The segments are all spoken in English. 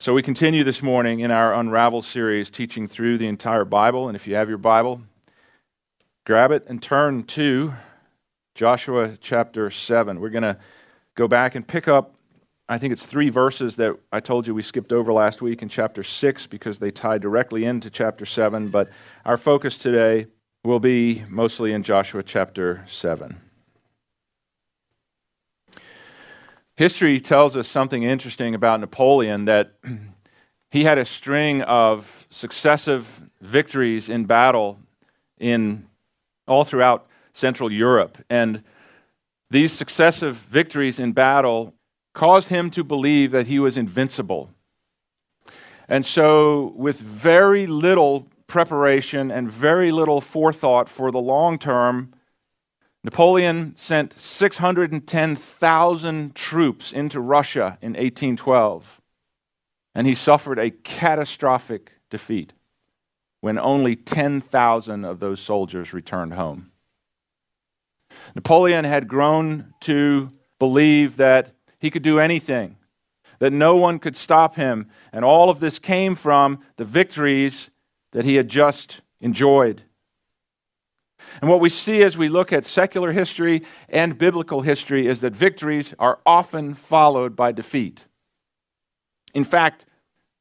So, we continue this morning in our Unravel series, teaching through the entire Bible. And if you have your Bible, grab it and turn to Joshua chapter 7. We're going to go back and pick up, I think it's three verses that I told you we skipped over last week in chapter 6 because they tie directly into chapter 7. But our focus today will be mostly in Joshua chapter 7. History tells us something interesting about Napoleon that he had a string of successive victories in battle in all throughout Central Europe. And these successive victories in battle caused him to believe that he was invincible. And so, with very little preparation and very little forethought for the long term, Napoleon sent 610,000 troops into Russia in 1812, and he suffered a catastrophic defeat when only 10,000 of those soldiers returned home. Napoleon had grown to believe that he could do anything, that no one could stop him, and all of this came from the victories that he had just enjoyed. And what we see as we look at secular history and biblical history is that victories are often followed by defeat. In fact,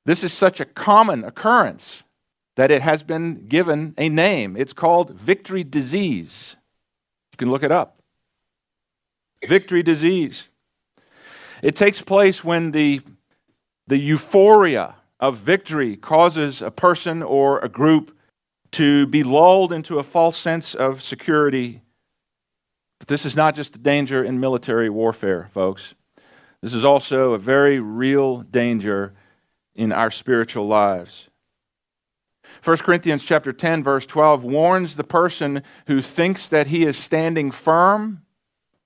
this is such a common occurrence that it has been given a name. It's called victory disease. You can look it up. Victory disease. It takes place when the, the euphoria of victory causes a person or a group to be lulled into a false sense of security. But this is not just a danger in military warfare, folks. This is also a very real danger in our spiritual lives. 1 Corinthians chapter 10 verse 12 warns the person who thinks that he is standing firm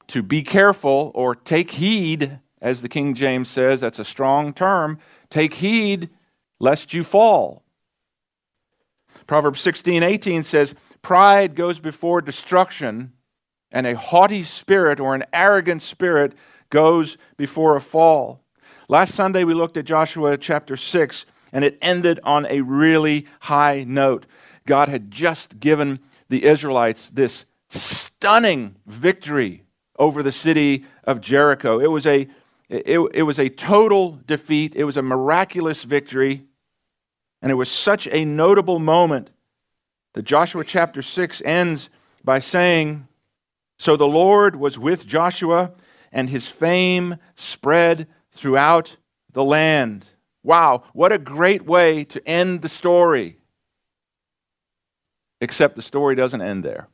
to be careful or take heed as the King James says that's a strong term take heed lest you fall Proverbs 16, 18 says, Pride goes before destruction, and a haughty spirit or an arrogant spirit goes before a fall. Last Sunday we looked at Joshua chapter 6, and it ended on a really high note. God had just given the Israelites this stunning victory over the city of Jericho. It was a, it, it was a total defeat, it was a miraculous victory. And it was such a notable moment that Joshua chapter 6 ends by saying, So the Lord was with Joshua, and his fame spread throughout the land. Wow, what a great way to end the story. Except the story doesn't end there.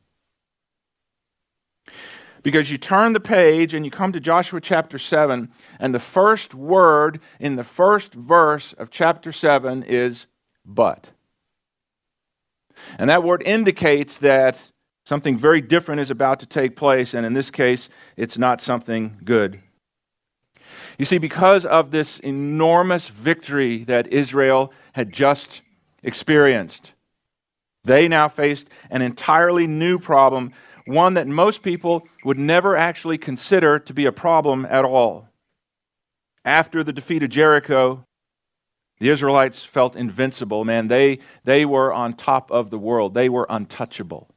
Because you turn the page and you come to Joshua chapter 7, and the first word in the first verse of chapter 7 is but. And that word indicates that something very different is about to take place, and in this case, it's not something good. You see, because of this enormous victory that Israel had just experienced, they now faced an entirely new problem, one that most people would never actually consider to be a problem at all. After the defeat of Jericho, the Israelites felt invincible, man. They, they were on top of the world, they were untouchable.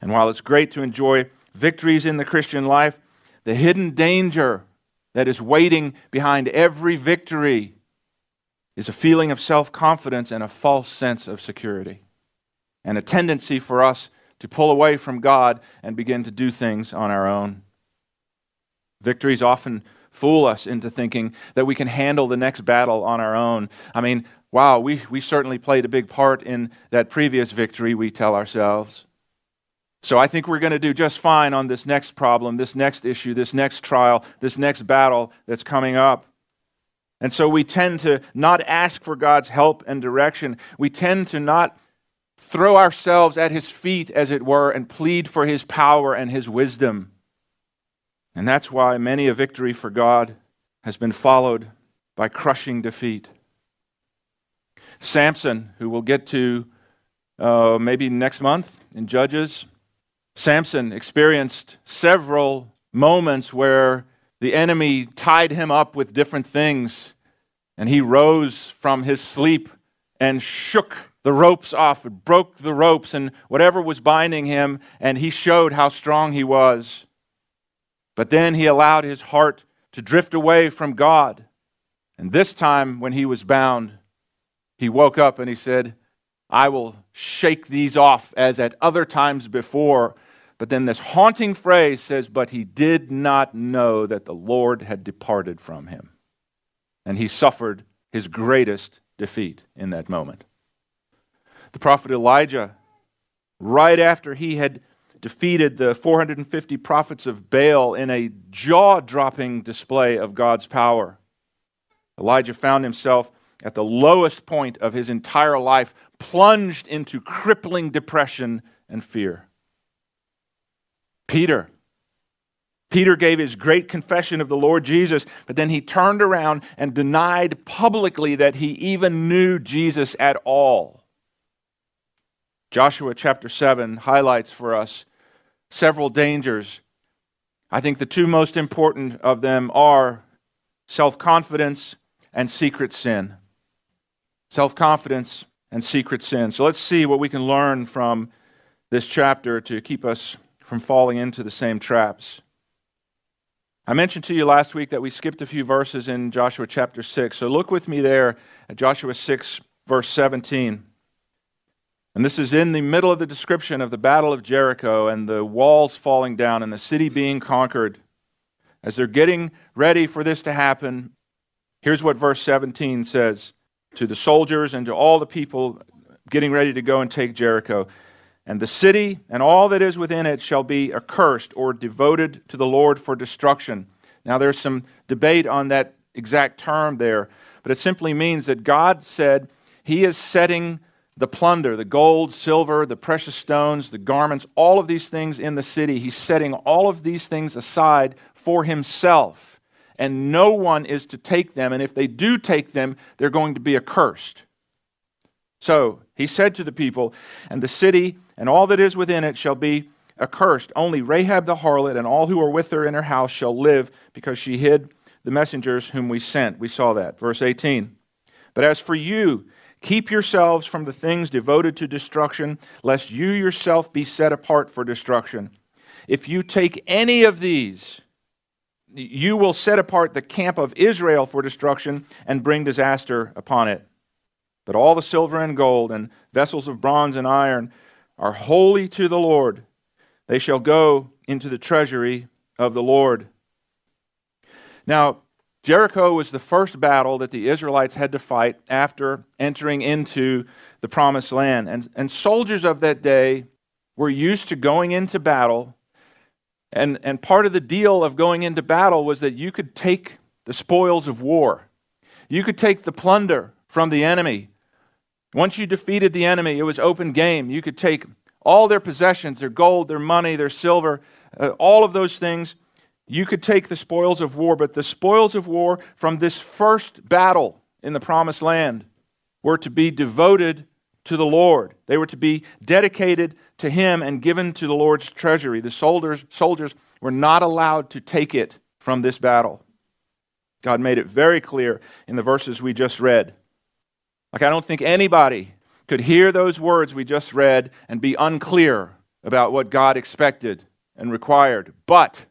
And while it's great to enjoy victories in the Christian life, the hidden danger that is waiting behind every victory is a feeling of self confidence and a false sense of security, and a tendency for us to pull away from God and begin to do things on our own. Victories often fool us into thinking that we can handle the next battle on our own. I mean, wow, we, we certainly played a big part in that previous victory, we tell ourselves. So I think we're going to do just fine on this next problem, this next issue, this next trial, this next battle that's coming up. And so we tend to not ask for God's help and direction. We tend to not throw ourselves at his feet, as it were, and plead for his power and his wisdom. And that's why many a victory for God has been followed by crushing defeat. Samson, who we'll get to uh, maybe next month in Judges, Samson experienced several moments where the enemy tied him up with different things And he rose from his sleep and shook the ropes off, broke the ropes and whatever was binding him, and he showed how strong he was. But then he allowed his heart to drift away from God. And this time, when he was bound, he woke up and he said, I will shake these off as at other times before. But then this haunting phrase says, But he did not know that the Lord had departed from him. And he suffered his greatest defeat in that moment. The prophet Elijah, right after he had defeated the 450 prophets of Baal in a jaw dropping display of God's power, Elijah found himself at the lowest point of his entire life, plunged into crippling depression and fear. Peter. Peter gave his great confession of the Lord Jesus, but then he turned around and denied publicly that he even knew Jesus at all. Joshua chapter 7 highlights for us several dangers. I think the two most important of them are self confidence and secret sin. Self confidence and secret sin. So let's see what we can learn from this chapter to keep us from falling into the same traps. I mentioned to you last week that we skipped a few verses in Joshua chapter 6. So look with me there at Joshua 6, verse 17. And this is in the middle of the description of the Battle of Jericho and the walls falling down and the city being conquered. As they're getting ready for this to happen, here's what verse 17 says to the soldiers and to all the people getting ready to go and take Jericho. And the city and all that is within it shall be accursed or devoted to the Lord for destruction. Now, there's some debate on that exact term there, but it simply means that God said He is setting the plunder, the gold, silver, the precious stones, the garments, all of these things in the city. He's setting all of these things aside for himself. And no one is to take them. And if they do take them, they're going to be accursed. So he said to the people, And the city and all that is within it shall be accursed. Only Rahab the harlot and all who are with her in her house shall live, because she hid the messengers whom we sent. We saw that. Verse 18. But as for you, Keep yourselves from the things devoted to destruction, lest you yourself be set apart for destruction. If you take any of these, you will set apart the camp of Israel for destruction and bring disaster upon it. But all the silver and gold and vessels of bronze and iron are holy to the Lord. They shall go into the treasury of the Lord. Now, Jericho was the first battle that the Israelites had to fight after entering into the promised land. And, and soldiers of that day were used to going into battle. And, and part of the deal of going into battle was that you could take the spoils of war, you could take the plunder from the enemy. Once you defeated the enemy, it was open game. You could take all their possessions, their gold, their money, their silver, uh, all of those things, you could take the spoils of war, but the spoils of war from this first battle in the promised land were to be devoted to the Lord. They were to be dedicated to Him and given to the Lord's treasury. The soldiers, soldiers were not allowed to take it from this battle. God made it very clear in the verses we just read. Like, I don't think anybody could hear those words we just read and be unclear about what God expected and required. But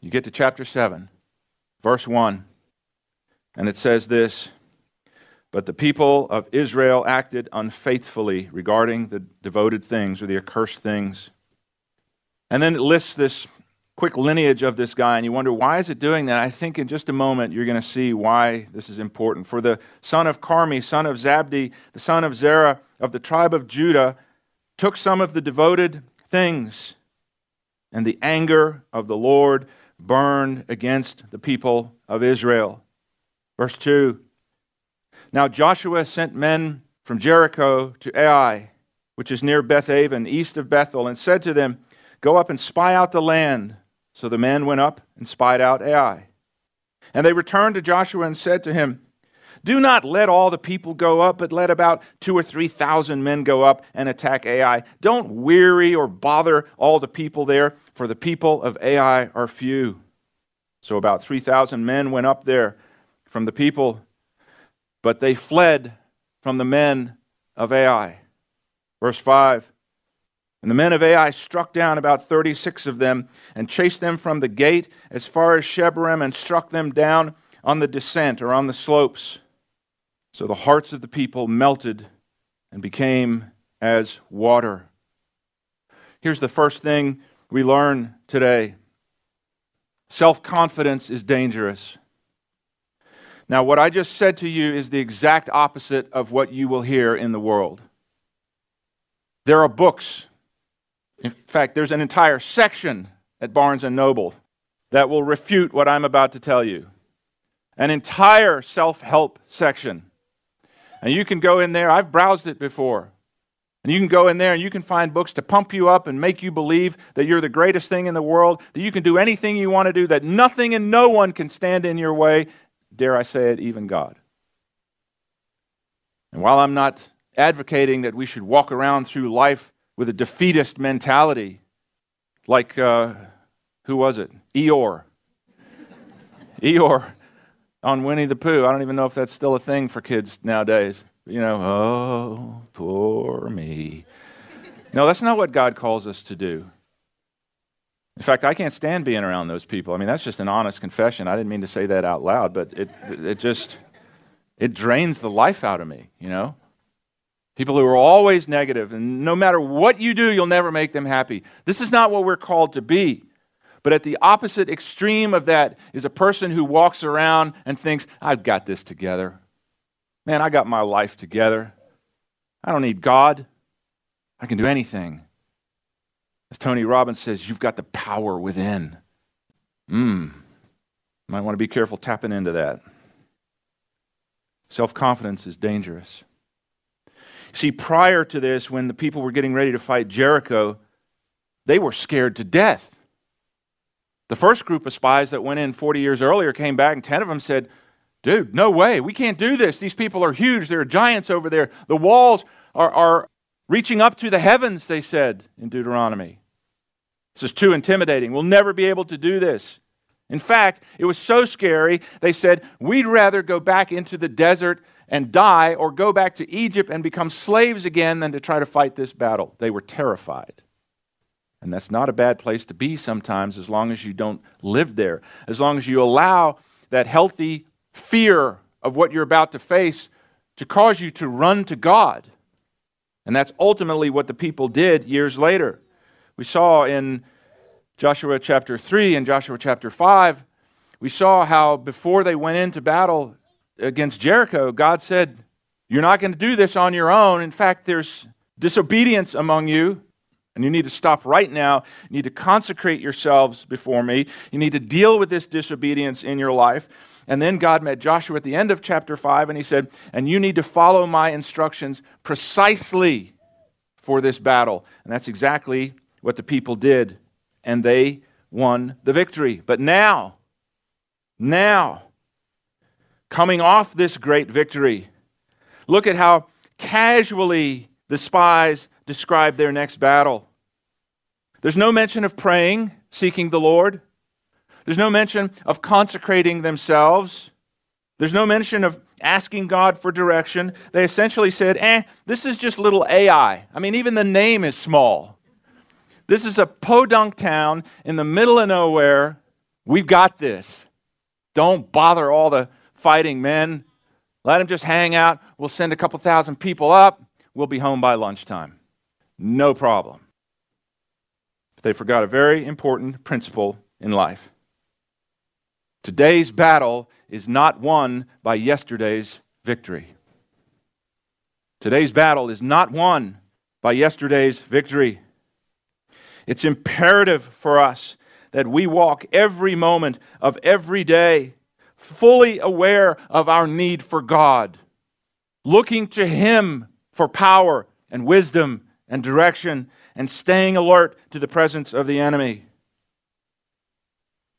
you get to chapter 7, verse 1, and it says this But the people of Israel acted unfaithfully regarding the devoted things or the accursed things. And then it lists this quick lineage of this guy, and you wonder, why is it doing that? I think in just a moment you're going to see why this is important. For the son of Carmi, son of Zabdi, the son of Zerah of the tribe of Judah, took some of the devoted things, and the anger of the Lord burned against the people of Israel. Verse 2 Now Joshua sent men from Jericho to Ai, which is near Bethaven, east of Bethel, and said to them, Go up and spy out the land. So the men went up and spied out Ai. And they returned to Joshua and said to him, do not let all the people go up, but let about two or three thousand men go up and attack Ai. Don't weary or bother all the people there, for the people of Ai are few. So about 3,000 men went up there from the people but they fled from the men of Ai. Verse 5 And the men of Ai struck down about 36 of them and chased them from the gate as far as Shebarim and struck them down on the descent or on the slopes. So the hearts of the people melted and became as water. Here's the first thing we learn today self confidence is dangerous. Now, what I just said to you is the exact opposite of what you will hear in the world. There are books. In fact, there's an entire section at Barnes and Noble that will refute what I'm about to tell you. An entire self help section. And you can go in there, I've browsed it before. And you can go in there and you can find books to pump you up and make you believe that you're the greatest thing in the world, that you can do anything you want to do, that nothing and no one can stand in your way. Dare I say it, even God. And while I'm not advocating that we should walk around through life with a defeatist mentality, like, uh, who was it? Eeyore. Eeyore on Winnie the Pooh. I don't even know if that's still a thing for kids nowadays. You know, oh, poor me. No, that's not what God calls us to do. In fact, I can't stand being around those people. I mean, that's just an honest confession. I didn't mean to say that out loud, but it, it just, it drains the life out of me, you know? People who are always negative, and no matter what you do, you'll never make them happy. This is not what we're called to be. But at the opposite extreme of that is a person who walks around and thinks, I've got this together. Man, I got my life together. I don't need God. I can do anything. As Tony Robbins says, you've got the power within. Mmm. Might want to be careful tapping into that. Self confidence is dangerous. See, prior to this, when the people were getting ready to fight Jericho, they were scared to death. The first group of spies that went in 40 years earlier came back, and 10 of them said, Dude, no way. We can't do this. These people are huge. There are giants over there. The walls are, are reaching up to the heavens, they said in Deuteronomy. This is too intimidating. We'll never be able to do this. In fact, it was so scary, they said, We'd rather go back into the desert and die or go back to Egypt and become slaves again than to try to fight this battle. They were terrified. And that's not a bad place to be sometimes as long as you don't live there, as long as you allow that healthy fear of what you're about to face to cause you to run to God. And that's ultimately what the people did years later. We saw in Joshua chapter 3 and Joshua chapter 5, we saw how before they went into battle, against Jericho, God said, You're not going to do this on your own. In fact, there's disobedience among you, and you need to stop right now. You need to consecrate yourselves before me. You need to deal with this disobedience in your life. And then God met Joshua at the end of chapter 5, and he said, And you need to follow my instructions precisely for this battle. And that's exactly what the people did, and they won the victory. But now, now, coming off this great victory. Look at how casually the spies describe their next battle. There's no mention of praying, seeking the Lord. There's no mention of consecrating themselves. There's no mention of asking God for direction. They essentially said, eh, this is just little Ai. I mean, even the name is small. This is a podunk town in the middle of nowhere. We've got this. Don't bother all the fighting men. Let them just hang out. We'll send a couple thousand people up. We'll be home by lunchtime. No problem. But they forgot a very important principle in life. Today's battle is not won by yesterday's victory. Today's battle is not won by yesterday's victory. It's imperative for us that we walk every moment of every day fully aware of our need for God, looking to Him for power and wisdom and direction, and staying alert to the presence of the enemy.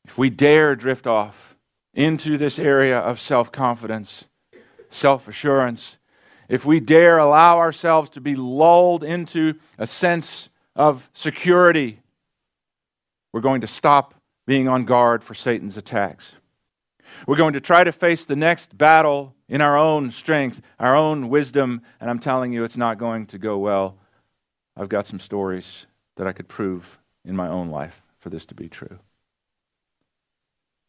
If we dare drift off into this area of self confidence, self assurance, if we dare allow ourselves to be lulled into a sense of security, we're going to stop being on guard for Satan's attacks. We're going to try to face the next battle in our own strength, our own wisdom, and I'm telling you it's not going to go well. I've got some stories that I could prove in my own life for this to be true.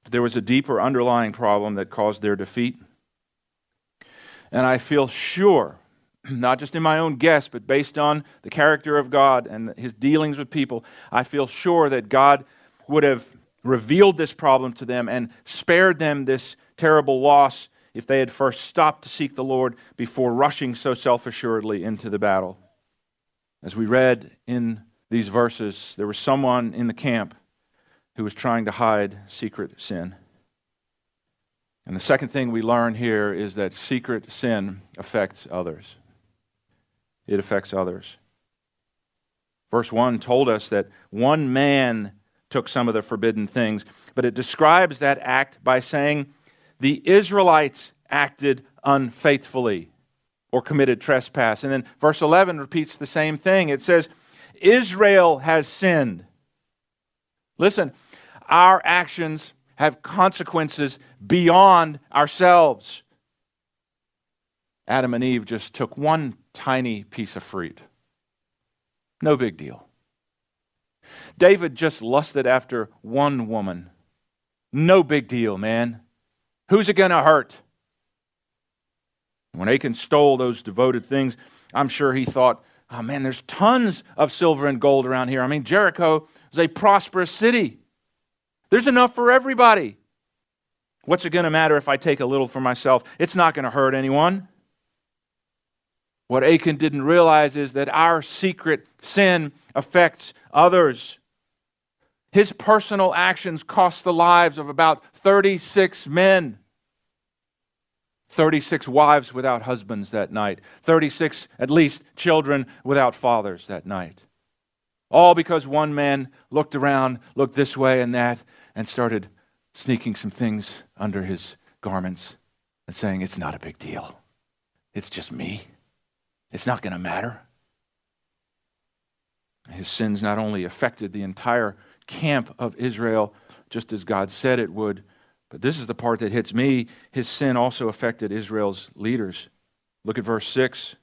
There was a deeper underlying problem that caused their defeat. And I feel sure, not just in my own guess, but based on the character of God and his dealings with people, I feel sure that God would have revealed this problem to them and spared them this terrible loss if they had first stopped to seek the Lord before rushing so self assuredly into the battle. As we read in these verses, there was someone in the camp who was trying to hide secret sin. And the second thing we learn here is that secret sin affects others. It affects others. Verse 1 told us that one man took some of the forbidden things, but it describes that act by saying the Israelites acted unfaithfully or committed trespass. And then verse 11 repeats the same thing. It says, Israel has sinned. Listen, our actions have consequences beyond ourselves. Adam and Eve just took one tiny piece of fruit. No big deal. David just lusted after one woman. No big deal, man. Who's it going to hurt? When Achan stole those devoted things, I'm sure he thought, oh man, there's tons of silver and gold around here. I mean, Jericho is a prosperous city. There's enough for everybody. What's it going to matter if I take a little for myself? It's not going to hurt anyone. What Achan didn't realize is that our secret sin affects others. His personal actions cost the lives of about 36 men. 36 wives without husbands that night, 36 at least children without fathers that night. All because one man looked around, looked this way and that, and started sneaking some things under his garments and saying, It's not a big deal. It's just me. It's not going to matter. His sins not only affected the entire camp of Israel, just as God said it would, but this is the part that hits me. His sin also affected Israel's leaders. Look at verse 6.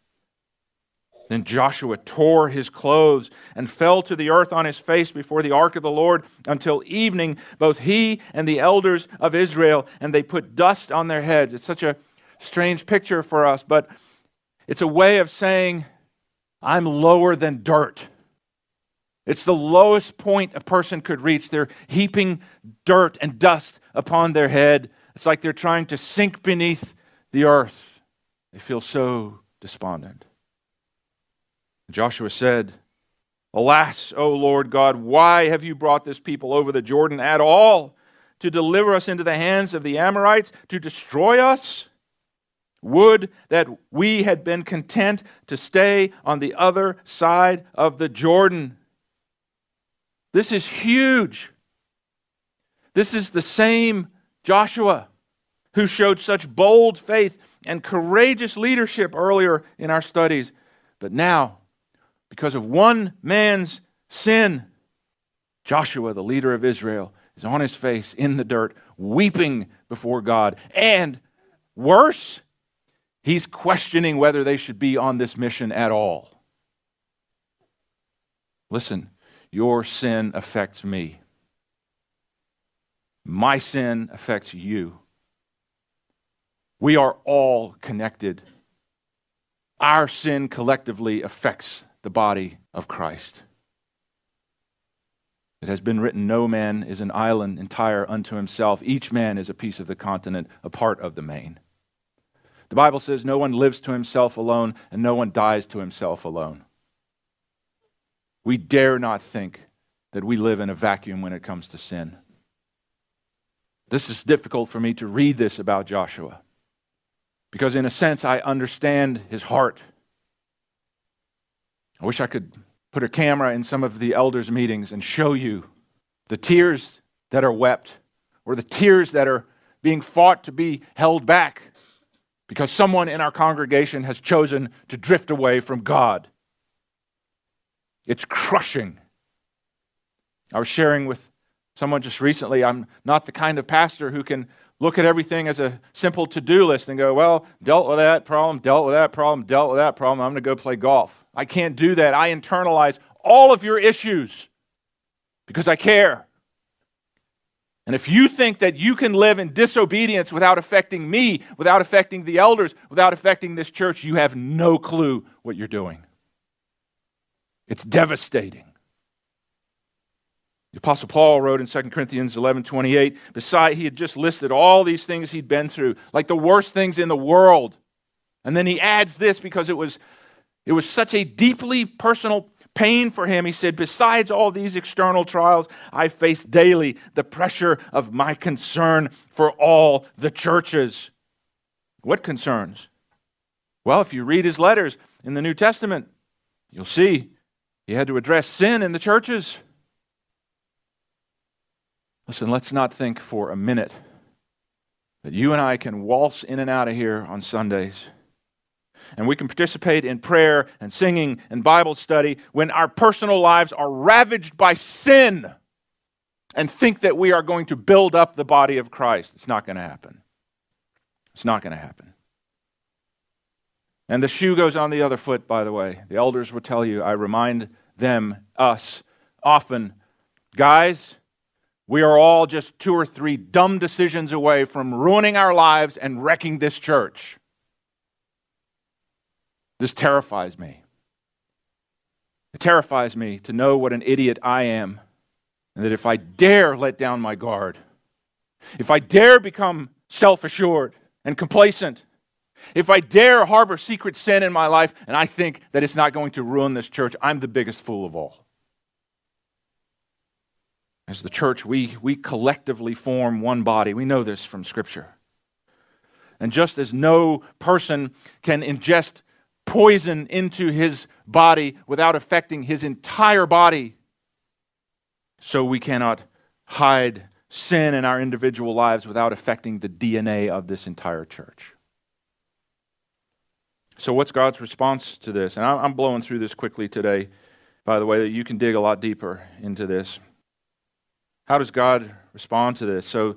Then Joshua tore his clothes and fell to the earth on his face before the ark of the Lord until evening, both he and the elders of Israel, and they put dust on their heads. It's such a strange picture for us, but it's a way of saying, I'm lower than dirt. It's the lowest point a person could reach. They're heaping dirt and dust upon their head. It's like they're trying to sink beneath the earth. They feel so despondent. Joshua said, Alas, O Lord God, why have you brought this people over the Jordan at all? To deliver us into the hands of the Amorites, to destroy us? Would that we had been content to stay on the other side of the Jordan. This is huge. This is the same Joshua who showed such bold faith and courageous leadership earlier in our studies. But now, because of one man's sin, Joshua, the leader of Israel, is on his face in the dirt, weeping before God. And worse, he's questioning whether they should be on this mission at all. Listen, your sin affects me. My sin affects you. We are all connected. Our sin collectively affects the body of Christ. It has been written, No man is an island entire unto himself. Each man is a piece of the continent, a part of the main. The Bible says, No one lives to himself alone, and no one dies to himself alone. We dare not think that we live in a vacuum when it comes to sin. This is difficult for me to read this about Joshua because, in a sense, I understand his heart. I wish I could put a camera in some of the elders' meetings and show you the tears that are wept or the tears that are being fought to be held back because someone in our congregation has chosen to drift away from God. It's crushing. I was sharing with someone just recently, I'm not the kind of pastor who can look at everything as a simple to do list and go, well, dealt with that problem, dealt with that problem, dealt with that problem. I'm going to go play golf. I can't do that. I internalize all of your issues because I care. And if you think that you can live in disobedience without affecting me, without affecting the elders, without affecting this church, you have no clue what you're doing. It's devastating. The Apostle Paul wrote in 2 Corinthians 11 28, beside, he had just listed all these things he'd been through, like the worst things in the world. And then he adds this because it was, it was such a deeply personal pain for him. He said, Besides all these external trials, I face daily the pressure of my concern for all the churches. What concerns? Well, if you read his letters in the New Testament, you'll see he had to address sin in the churches. Listen, let's not think for a minute that you and I can waltz in and out of here on Sundays and we can participate in prayer and singing and Bible study when our personal lives are ravaged by sin and think that we are going to build up the body of Christ. It's not going to happen. It's not going to happen. And the shoe goes on the other foot, by the way. The elders will tell you, I remind them, us, often, guys, we are all just two or three dumb decisions away from ruining our lives and wrecking this church. This terrifies me. It terrifies me to know what an idiot I am, and that if I dare let down my guard, if I dare become self assured and complacent, if I dare harbor secret sin in my life and I think that it's not going to ruin this church, I'm the biggest fool of all. As the church, we, we collectively form one body. We know this from Scripture. And just as no person can ingest poison into his body without affecting his entire body, so we cannot hide sin in our individual lives without affecting the DNA of this entire church. So, what's God's response to this? And I'm blowing through this quickly today, by the way, that you can dig a lot deeper into this. How does God respond to this? So,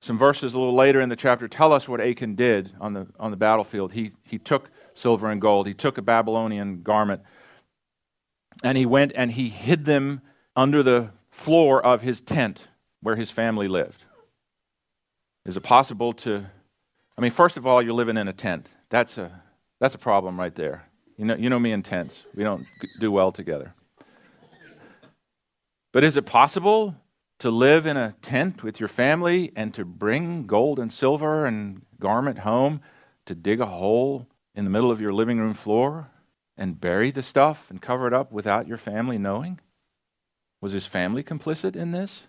some verses a little later in the chapter tell us what Achan did on the, on the battlefield. He, he took silver and gold, he took a Babylonian garment, and he went and he hid them under the floor of his tent where his family lived. Is it possible to? I mean, first of all, you're living in a tent. That's a, that's a problem right there. You know, you know me in tents. We don't do well together. But is it possible to live in a tent with your family and to bring gold and silver and garment home, to dig a hole in the middle of your living room floor and bury the stuff and cover it up without your family knowing? Was his family complicit in this?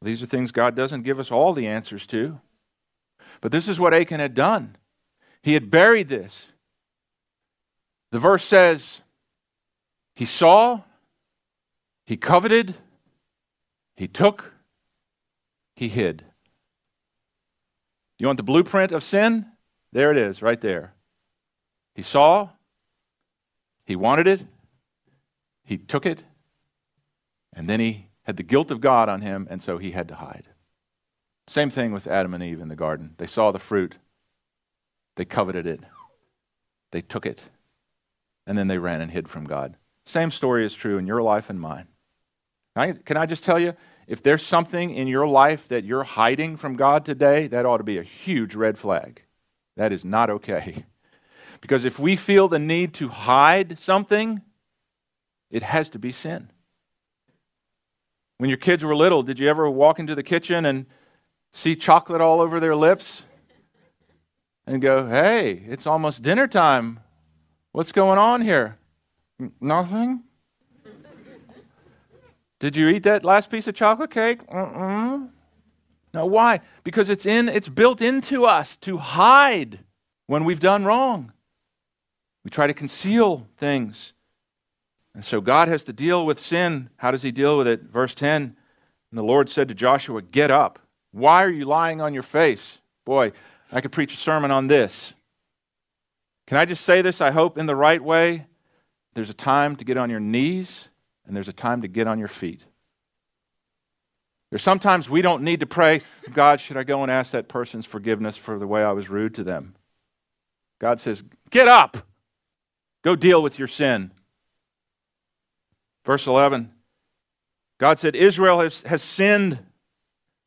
These are things God doesn't give us all the answers to. But this is what Achan had done. He had buried this. The verse says, He saw, he coveted, he took, he hid. You want the blueprint of sin? There it is, right there. He saw, he wanted it, he took it, and then he had the guilt of God on him, and so he had to hide. Same thing with Adam and Eve in the garden. They saw the fruit, they coveted it, they took it, and then they ran and hid from God. Same story is true in your life and mine. Can I just tell you, if there's something in your life that you're hiding from God today, that ought to be a huge red flag. That is not okay. Because if we feel the need to hide something, it has to be sin. When your kids were little, did you ever walk into the kitchen and see chocolate all over their lips and go, hey, it's almost dinner time. What's going on here? Nothing? Did you eat that last piece of chocolate cake? Uh-uh. No, why? Because it's in it's built into us to hide when we've done wrong. We try to conceal things. And so God has to deal with sin. How does he deal with it? Verse 10. And the Lord said to Joshua, "Get up. Why are you lying on your face?" Boy, I could preach a sermon on this. Can I just say this, I hope, in the right way? There's a time to get on your knees and there's a time to get on your feet. There's sometimes we don't need to pray, God, should I go and ask that person's forgiveness for the way I was rude to them? God says, Get up. Go deal with your sin. Verse 11 God said, Israel has, has sinned.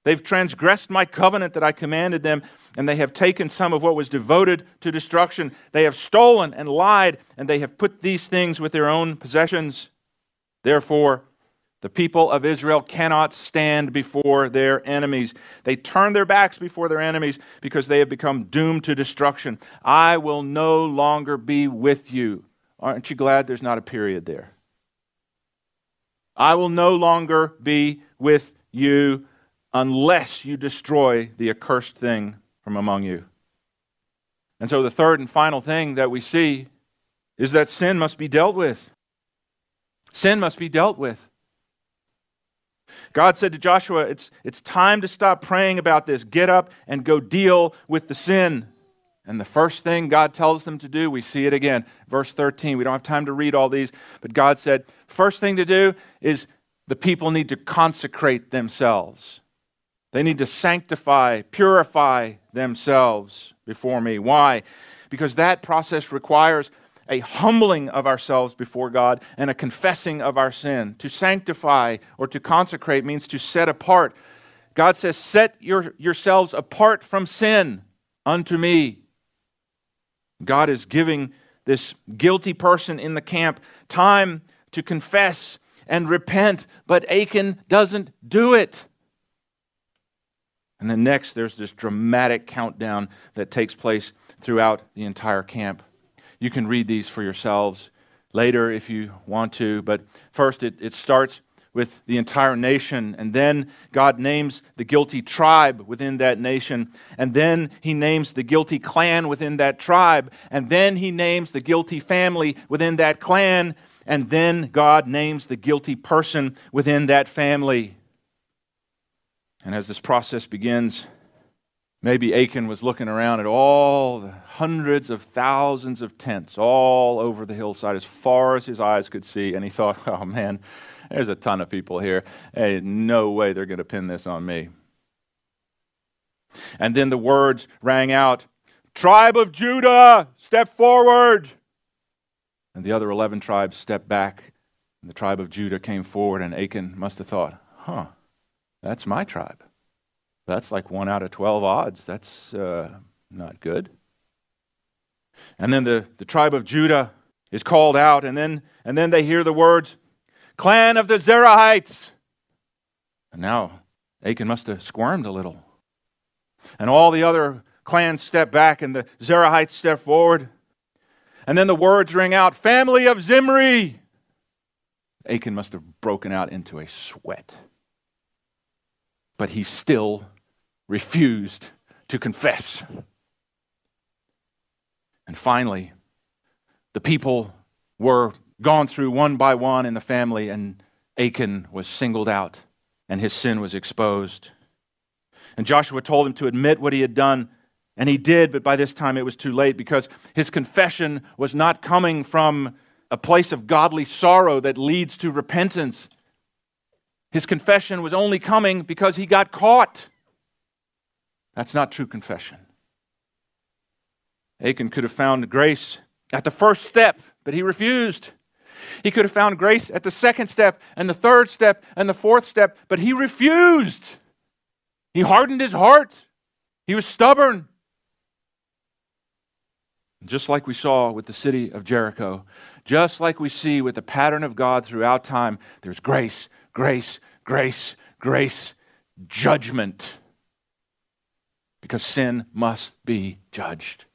They've transgressed my covenant that I commanded them, and they have taken some of what was devoted to destruction. They have stolen and lied, and they have put these things with their own possessions. Therefore, the people of Israel cannot stand before their enemies. They turn their backs before their enemies because they have become doomed to destruction. I will no longer be with you. Aren't you glad there's not a period there? I will no longer be with you unless you destroy the accursed thing from among you. And so, the third and final thing that we see is that sin must be dealt with. Sin must be dealt with. God said to Joshua, it's, it's time to stop praying about this. Get up and go deal with the sin. And the first thing God tells them to do, we see it again. Verse 13. We don't have time to read all these, but God said, first thing to do is the people need to consecrate themselves. They need to sanctify, purify themselves before me. Why? Because that process requires a humbling of ourselves before God and a confessing of our sin. To sanctify or to consecrate means to set apart. God says, Set your, yourselves apart from sin unto me. God is giving this guilty person in the camp time to confess and repent, but Achan doesn't do it. And then next, there's this dramatic countdown that takes place throughout the entire camp. You can read these for yourselves later if you want to, but first, it, it starts with the entire nation. And then God names the guilty tribe within that nation. And then he names the guilty clan within that tribe. And then he names the guilty family within that clan. And then God names the guilty person within that family. And as this process begins, Maybe Achan was looking around at all the hundreds of thousands of tents all over the hillside as far as his eyes could see, and he thought, oh man, there's a ton of people here. Hey, no way they're going to pin this on me. And then the words rang out Tribe of Judah, step forward. And the other 11 tribes stepped back, and the tribe of Judah came forward, and Achan must have thought, huh, that's my tribe. That's like one out of 12 odds. That's uh, not good. And then the, the tribe of Judah is called out, and then, and then they hear the words, Clan of the Zerahites. And now Achan must have squirmed a little. And all the other clans step back, and the Zerahites step forward. And then the words ring out, Family of Zimri. Achan must have broken out into a sweat. But he still refused to confess. And finally, the people were gone through one by one in the family, and Achan was singled out, and his sin was exposed. And Joshua told him to admit what he had done, and he did, but by this time it was too late because his confession was not coming from a place of godly sorrow that leads to repentance. His confession was only coming because he got caught. That's not true confession. Achan could have found grace at the first step, but he refused. He could have found grace at the second step, and the third step, and the fourth step, but he refused. He hardened his heart. He was stubborn. Just like we saw with the city of Jericho, just like we see with the pattern of God throughout time, there's grace, grace, grace, grace, judgment because sin must be judged.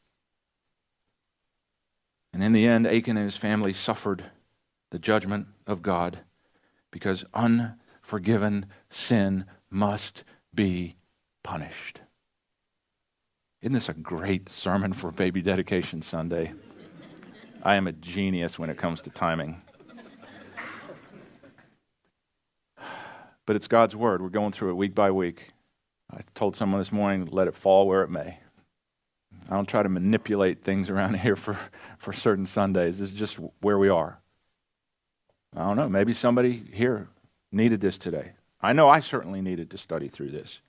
And in the end, Achan and his family suffered the judgment of God because unforgiven sin must be punished. Isn't this a great sermon for Baby Dedication Sunday? I am a genius when it comes to timing. But it's God's Word. We're going through it week by week. I told someone this morning, let it fall where it may. I don't try to manipulate things around here for, for certain Sundays. This is just where we are. I don't know. Maybe somebody here needed this today. I know I certainly needed to study through this.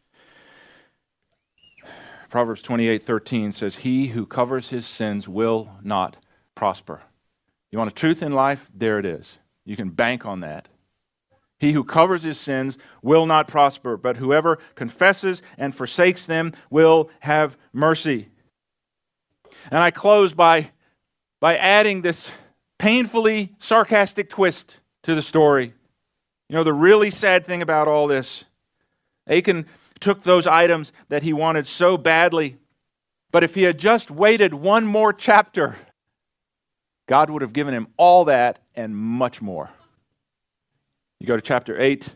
Proverbs 28:13 says, "He who covers his sins will not prosper." You want a truth in life? There it is. You can bank on that. He who covers his sins will not prosper, but whoever confesses and forsakes them will have mercy. And I close by, by adding this painfully sarcastic twist to the story. You know, the really sad thing about all this Achan took those items that he wanted so badly, but if he had just waited one more chapter, God would have given him all that and much more. You go to chapter 8,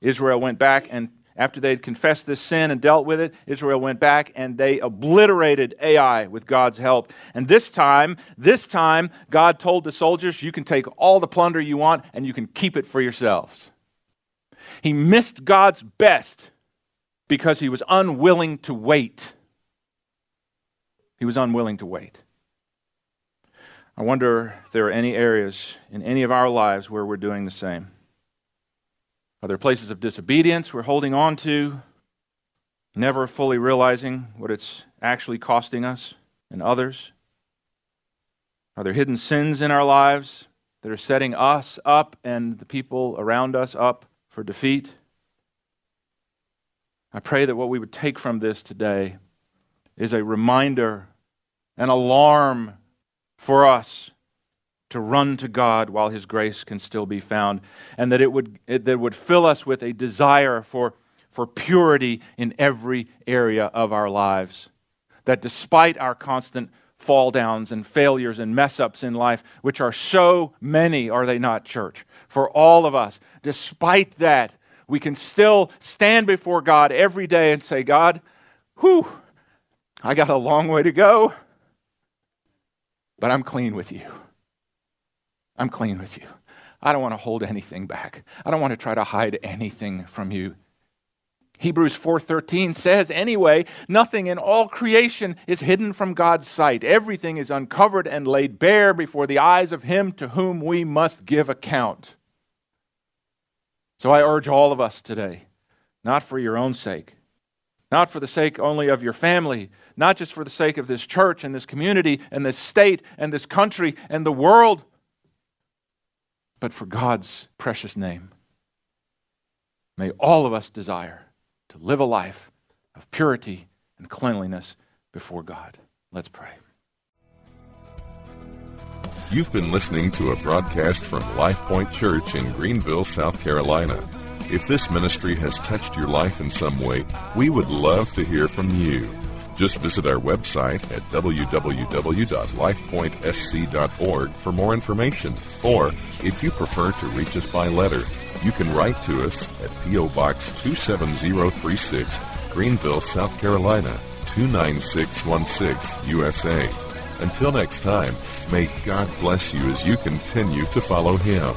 Israel went back and after they'd confessed this sin and dealt with it, Israel went back and they obliterated Ai with God's help. And this time, this time, God told the soldiers, You can take all the plunder you want and you can keep it for yourselves. He missed God's best because he was unwilling to wait. He was unwilling to wait. I wonder if there are any areas in any of our lives where we're doing the same. Are there places of disobedience we're holding on to, never fully realizing what it's actually costing us and others? Are there hidden sins in our lives that are setting us up and the people around us up for defeat? I pray that what we would take from this today is a reminder, an alarm for us to run to God while His grace can still be found, and that it would, it, that it would fill us with a desire for, for purity in every area of our lives. That despite our constant fall downs and failures and mess ups in life, which are so many, are they not, church? For all of us, despite that, we can still stand before God every day and say, God, whew, I got a long way to go, but I'm clean with you. I'm clean with you. I don't want to hold anything back. I don't want to try to hide anything from you. Hebrews 4:13 says anyway, nothing in all creation is hidden from God's sight. Everything is uncovered and laid bare before the eyes of him to whom we must give account. So I urge all of us today, not for your own sake, not for the sake only of your family, not just for the sake of this church and this community and this state and this country and the world, but for God's precious name. May all of us desire to live a life of purity and cleanliness before God. Let's pray. You've been listening to a broadcast from Life Point Church in Greenville, South Carolina. If this ministry has touched your life in some way, we would love to hear from you. Just visit our website at www.lifepointsc.org for more information. Or, if you prefer to reach us by letter, you can write to us at P.O. Box 27036, Greenville, South Carolina 29616, USA. Until next time, may God bless you as you continue to follow Him.